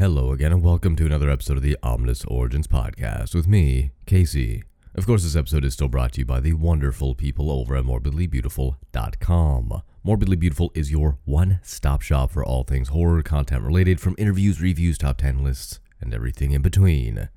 Hello again, and welcome to another episode of the Ominous Origins podcast with me, Casey. Of course, this episode is still brought to you by the wonderful people over at morbidlybeautiful.com. Morbidly Beautiful is your one stop shop for all things horror content related, from interviews, reviews, top 10 lists, and everything in between.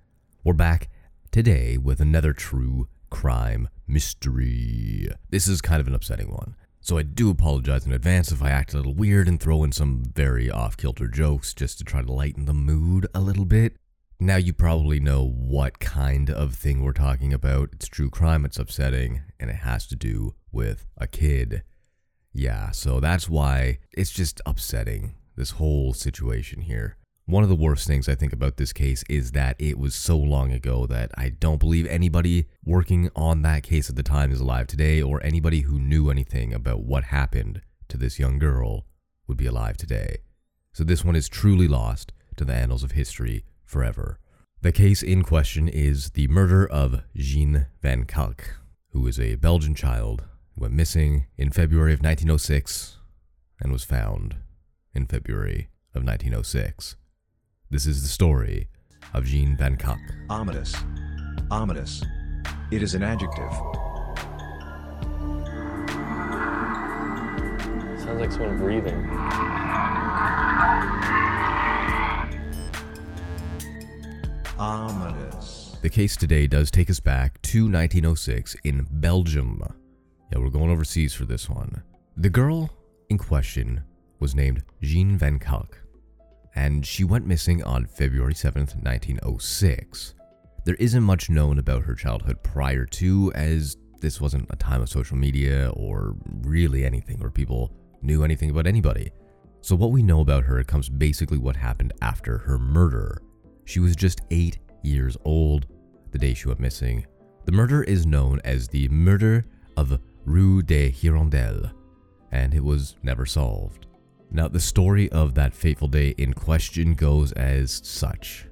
We're back today with another true crime mystery. This is kind of an upsetting one. So I do apologize in advance if I act a little weird and throw in some very off kilter jokes just to try to lighten the mood a little bit. Now you probably know what kind of thing we're talking about. It's true crime, it's upsetting, and it has to do with a kid. Yeah, so that's why it's just upsetting, this whole situation here. One of the worst things I think about this case is that it was so long ago that I don't believe anybody working on that case at the time is alive today, or anybody who knew anything about what happened to this young girl would be alive today. So this one is truly lost to the annals of history forever. The case in question is the murder of Jean Van Calck, who is a Belgian child who went missing in February of 1906 and was found in February of 1906. This is the story of Jean Van Calck. Ominous. Ominous. It is an adjective. Sounds like someone breathing. Ominous. The case today does take us back to 1906 in Belgium. Yeah, we're going overseas for this one. The girl in question was named Jean Van Calck, and she went missing on February 7th, 1906. There isn't much known about her childhood prior to, as this wasn't a time of social media or really anything where people knew anything about anybody. So, what we know about her comes basically what happened after her murder. She was just eight years old the day she went missing. The murder is known as the murder of Rue des Hirondelles, and it was never solved. Now, the story of that fateful day in question goes as such.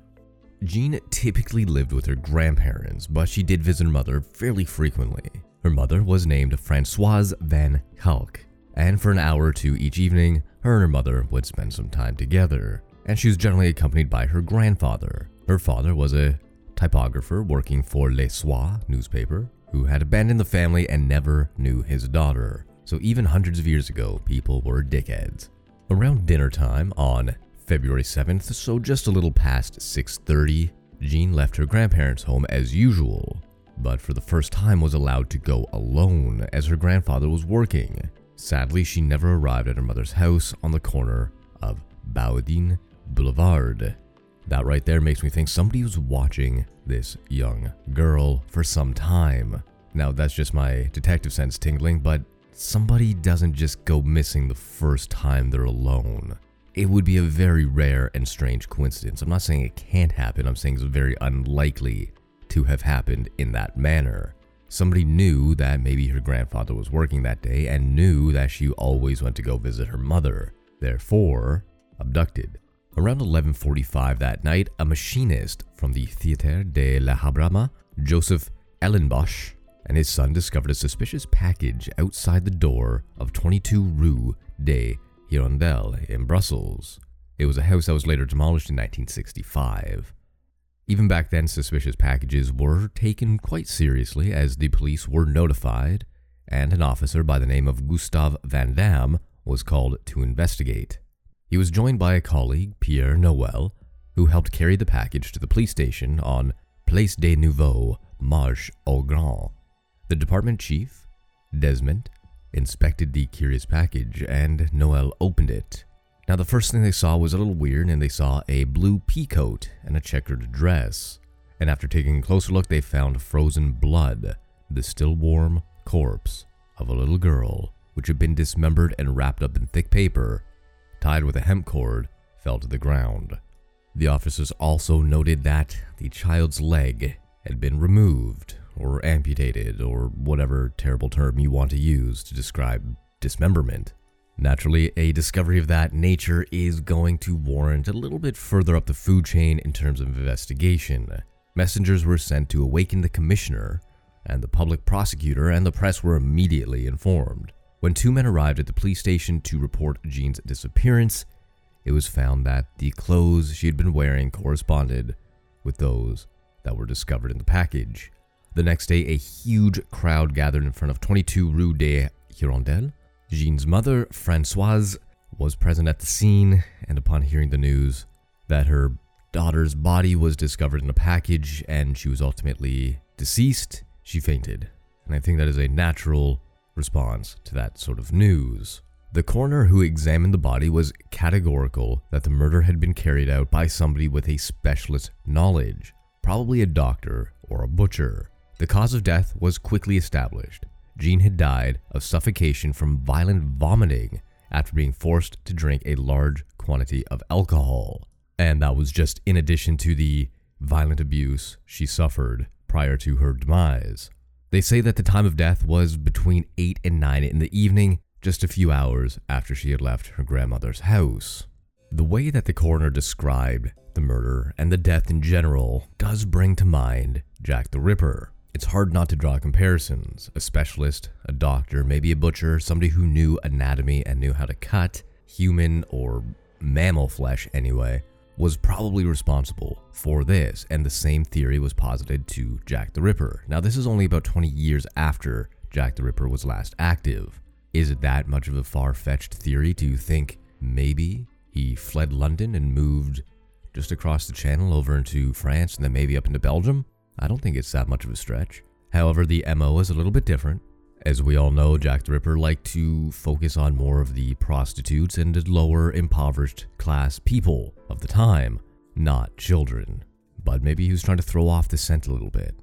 Jean typically lived with her grandparents, but she did visit her mother fairly frequently. Her mother was named Francoise Van Calck, and for an hour or two each evening, her and her mother would spend some time together. And she was generally accompanied by her grandfather. Her father was a typographer working for Le Soir newspaper, who had abandoned the family and never knew his daughter. So even hundreds of years ago, people were dickheads. Around dinner time on February 7th, so just a little past 6:30, Jean left her grandparents' home as usual, but for the first time was allowed to go alone as her grandfather was working. Sadly, she never arrived at her mother's house on the corner of Baudin Boulevard. That right there makes me think somebody was watching this young girl for some time. Now, that's just my detective sense tingling, but somebody doesn't just go missing the first time they're alone. It would be a very rare and strange coincidence. I'm not saying it can't happen, I'm saying it's very unlikely to have happened in that manner. Somebody knew that maybe her grandfather was working that day and knew that she always went to go visit her mother, therefore abducted. Around 11:45 that night, a machinist from the Theatre de l'Alhambra, Joseph Ellenbosch, and his son discovered a suspicious package outside the door of 22 Rue des Hirondelles in Brussels. It was a house that was later demolished in 1965. Even back then, suspicious packages were taken quite seriously as the police were notified, and an officer by the name of Gustave Van Damme was called to investigate. He was joined by a colleague, Pierre Noël, who helped carry the package to the police station on Place des Nouveaux Marche au Grand. The department chief, Desmond, inspected the curious package and Noel opened it. Now, the first thing they saw was a little weird, and they saw a blue pea coat and a checkered dress. And after taking a closer look, they found frozen blood, the still warm corpse of a little girl, which had been dismembered and wrapped up in thick paper, tied with a hemp cord, fell to the ground. The officers also noted that the child's leg had been removed, or amputated, or whatever terrible term you want to use to describe dismemberment. Naturally, a discovery of that nature is going to warrant a little bit further up the food chain in terms of investigation. Messengers were sent to awaken the commissioner, and the public prosecutor and the press were immediately informed. When two men arrived at the police station to report Jean's disappearance, it was found that the clothes she had been wearing corresponded with those that were discovered in the package. The next day, a huge crowd gathered in front of 22 Rue des Hirondelles. Jean's mother, Francoise, was present at the scene, and upon hearing the news that her daughter's body was discovered in a package and she was ultimately deceased, she fainted. And I think that is a natural response to that sort of news. The coroner who examined the body was categorical that the murder had been carried out by somebody with a specialist knowledge, probably a doctor or a butcher. The cause of death was quickly established. Jean had died of suffocation from violent vomiting after being forced to drink a large quantity of alcohol. And that was just in addition to the violent abuse she suffered prior to her demise. They say that the time of death was between 8 and 9 in the evening, just a few hours after she had left her grandmother's house. The way that the coroner described the murder and the death in general does bring to mind Jack the Ripper. It's hard not to draw comparisons. A specialist, a doctor, maybe a butcher, somebody who knew anatomy and knew how to cut human or mammal flesh anyway, was probably responsible for this, and the same theory was posited to Jack the Ripper. Now, this is only about 20 years after Jack the Ripper was last active. Is it that much of a far fetched theory to think maybe he fled London and moved just across the channel over into France and then maybe up into Belgium? I don't think it's that much of a stretch. However, the MO is a little bit different. As we all know, Jack the Ripper liked to focus on more of the prostitutes and lower impoverished class people of the time, not children. But maybe he was trying to throw off the scent a little bit.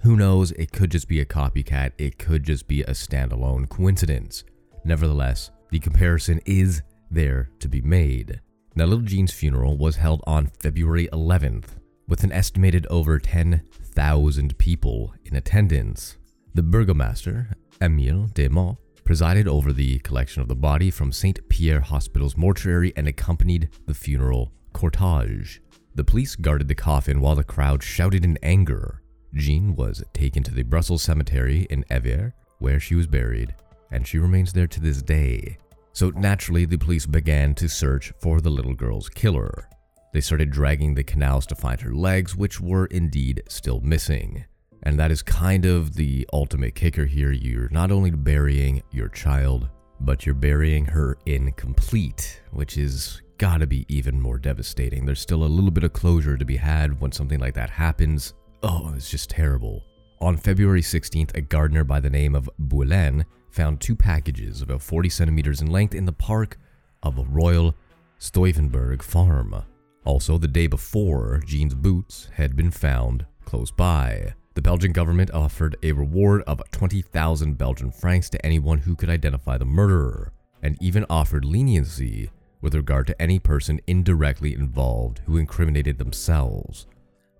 Who knows, it could just be a copycat, it could just be a standalone coincidence. Nevertheless, the comparison is there to be made. Now, little Jean's funeral was held on February 11th, with an estimated over 10,000 people in attendance. The burgomaster, Emile Desmond, presided over the collection of the body from St. Pierre Hospital's mortuary and accompanied the funeral cortege. The police guarded the coffin while the crowd shouted in anger. Jean was taken to the Brussels cemetery in Evere, where she was buried, and she remains there to this day. So naturally, the police began to search for the little girl's killer. They started dragging the canals to find her legs, which were indeed still missing. And that is kind of the ultimate kicker here. You're not only burying your child, but you're burying her incomplete, which is gotta be even more devastating. There's still a little bit of closure to be had when something like that happens. Oh, it's just terrible. On February 16th, a gardener by the name of Boulain found two packages about 40 centimeters in length in the park of a Royal Stuyvenberg farm. Also, the day before, Jean's boots had been found close by. The Belgian government offered a reward of 20,000 Belgian francs to anyone who could identify the murderer, and even offered leniency with regard to any person indirectly involved who incriminated themselves.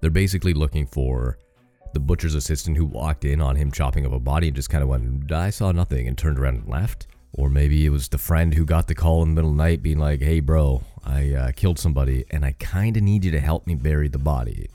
They're basically looking for the butcher's assistant who walked in on him chopping up a body and just kind of went, I saw nothing, and turned around and left. Or maybe it was the friend who got the call in the middle of the night being like, hey, bro, I uh, killed somebody and I kind of need you to help me bury the body.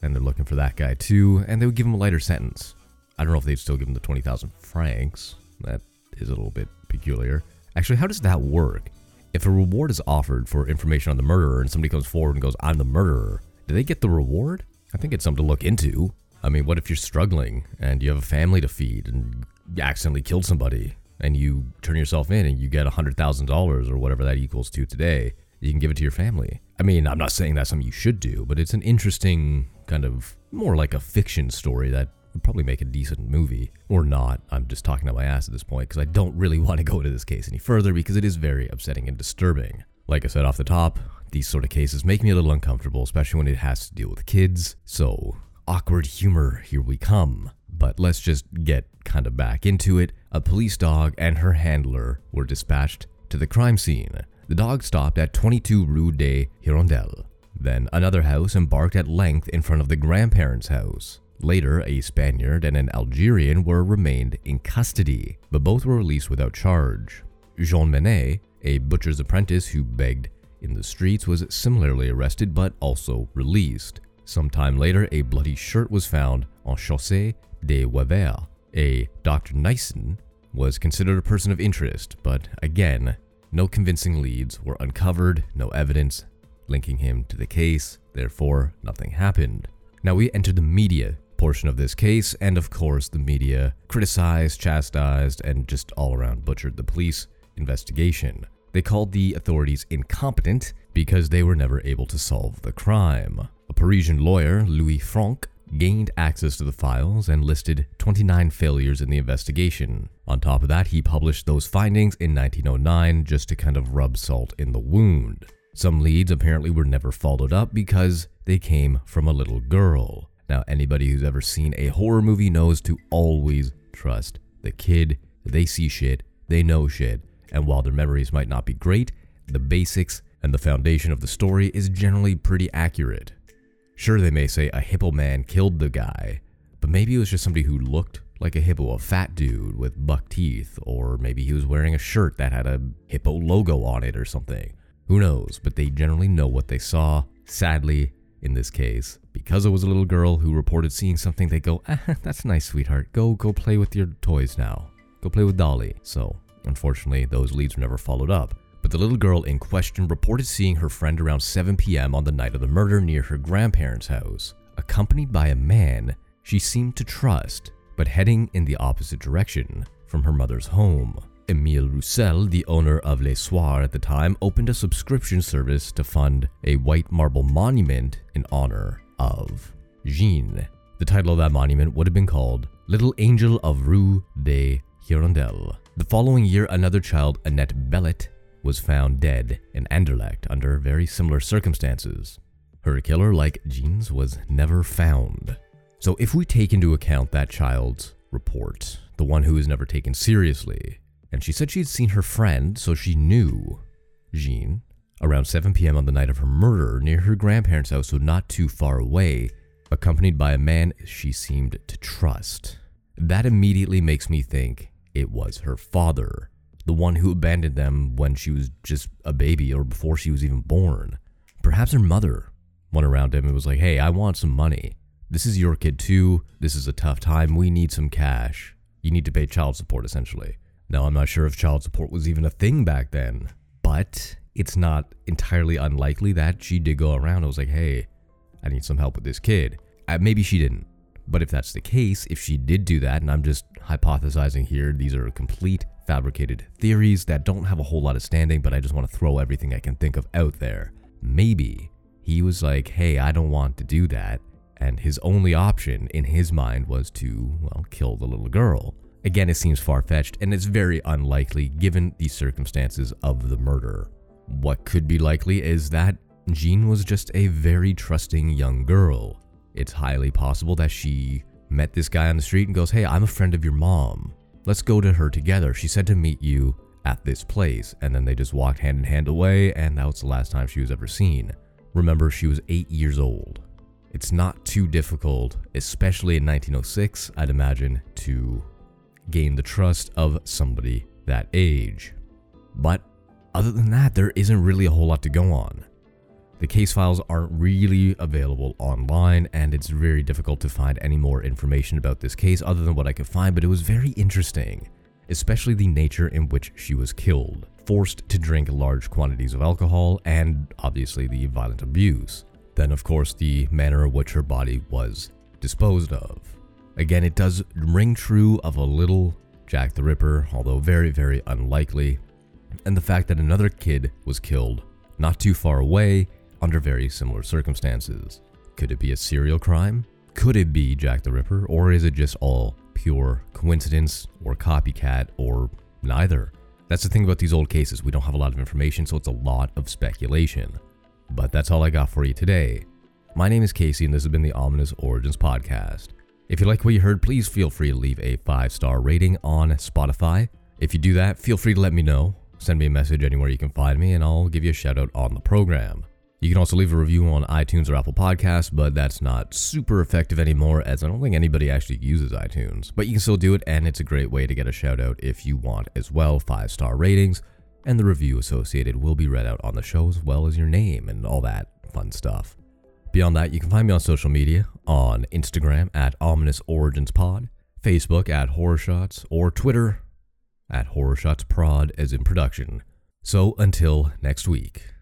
And they're looking for that guy too, and they would give him a lighter sentence. I don't know if they'd still give him the 20,000 francs. That is a little bit peculiar. Actually, how does that work? If a reward is offered for information on the murderer and somebody comes forward and goes, I'm the murderer, do they get the reward? I think it's something to look into. I mean, what if you're struggling and you have a family to feed and you accidentally killed somebody and you turn yourself in and you get $100,000 or whatever that equals to today? You can give it to your family. I mean, I'm not saying that's something you should do, but it's an interesting kind of more like a fiction story that would probably make a decent movie. Or not. I'm just talking out my ass at this point because I don't really want to go into this case any further because it is very upsetting and disturbing. Like I said off the top, these sort of cases make me a little uncomfortable, especially when it has to deal with kids. So awkward humor, here we come. But let's just get kind of back into it. A police dog and her handler were dispatched to the crime scene. The dog stopped at 22 Rue des Hirondelles. Then another house embarked at length in front of the grandparents' house. Later, a Spaniard and an Algerian were remained in custody, but both were released without charge. Jean Menet, a butcher's apprentice who begged in the streets, was similarly arrested but also released. Sometime later, a bloody shirt was found on Chaussée de Wavre. A Dr. Nyssen was considered a person of interest, but again, No convincing leads were uncovered, no evidence linking him to the case, therefore, nothing happened. Now we enter the media portion of this case, and of course, the media criticized, chastised, and just all around butchered the police investigation. They called the authorities incompetent because they were never able to solve the crime. A Parisian lawyer, Louis Franck, gained access to the files and listed 29 failures in the investigation. On top of that, he published those findings in 1909 just to kind of rub salt in the wound. Some leads apparently were never followed up because they came from a little girl. Now, anybody who's ever seen a horror movie knows to always trust the kid. They see shit, they know shit, and while their memories might not be great, the basics and the foundation of the story is generally pretty accurate. Sure, they may say a hippo man killed the guy, but maybe it was just somebody who looked like a hippo, a fat dude with buck teeth, or maybe he was wearing a shirt that had a hippo logo on it or something. Who knows? But they generally know what they saw. Sadly, in this case, because it was a little girl who reported seeing something, they go, ah, "That's nice, sweetheart. Go, go play with your toys now. Go play with Dolly." So, unfortunately, those leads were never followed up. The little girl in question reported seeing her friend around 7 p.m. on the night of the murder near her grandparents' house, accompanied by a man she seemed to trust, but heading in the opposite direction from her mother's home. Emile Rossel, the owner of Les Soirs at the time, opened a subscription service to fund a white marble monument in honor of Jeanne. The title of that monument would have been called Little Angel of Rue des Hirondelles. The following year, another child, Annette Bellet, was found dead in Anderlecht under very similar circumstances. Her killer, like Jean's, was never found. So, if we take into account that child's report, the one who was never taken seriously, and she said she had seen her friend, so she knew Jean around 7 p.m. on the night of her murder near her grandparents' house, so not too far away, accompanied by a man she seemed to trust. That immediately makes me think it was her father, the one who abandoned them when she was just a baby or before she was even born. Perhaps her mother went around him and was like, hey, I want some money. This is your kid too. This is a tough time. We need some cash. You need to pay child support, essentially. Now, I'm not sure if child support was even a thing back then, but it's not entirely unlikely that she did go around and was like, hey, I need some help with this kid. Uh, maybe she didn't. But if that's the case, if she did do that, and I'm just hypothesizing here, these are complete fabricated theories that don't have a whole lot of standing, but I just want to throw everything I can think of out there. Maybe he was like, hey, I don't want to do that. And his only option in his mind was to, well, kill the little girl. Again, it seems far fetched and it's very unlikely given the circumstances of the murder. What could be likely is that Jean was just a very trusting young girl. It's highly possible that she met this guy on the street and goes, Hey, I'm a friend of your mom. Let's go to her together. She said to meet you at this place. And then they just walked hand in hand away, and that was the last time she was ever seen. Remember, she was eight years old. It's not too difficult, especially in 1906, I'd imagine, to gain the trust of somebody that age. But other than that, there isn't really a whole lot to go on. The case files aren't really available online, and it's very difficult to find any more information about this case other than what I could find, but it was very interesting, especially the nature in which she was killed, forced to drink large quantities of alcohol, and obviously the violent abuse. Then, of course, the manner in which her body was disposed of. Again, it does ring true of a little Jack the Ripper, although very, very unlikely. And the fact that another kid was killed not too far away under very similar circumstances. Could it be a serial crime? Could it be Jack the Ripper? Or is it just all pure coincidence or copycat or neither? That's the thing about these old cases. We don't have a lot of information, so it's a lot of speculation. But that's all I got for you today. My name is Casey, and this has been the Ominous Origins Podcast. If you like what you heard, please feel free to leave a five star rating on Spotify. If you do that, feel free to let me know. Send me a message anywhere you can find me, and I'll give you a shout out on the program. You can also leave a review on iTunes or Apple Podcasts, but that's not super effective anymore as I don't think anybody actually uses iTunes. But you can still do it, and it's a great way to get a shout out if you want as well. Five star ratings, and the review associated will be read out on the show as well as your name and all that fun stuff. Beyond that, you can find me on social media on Instagram at Ominous Origins Pod, Facebook at Horror Shots, or Twitter at Horror Shots Prod as in production. So until next week.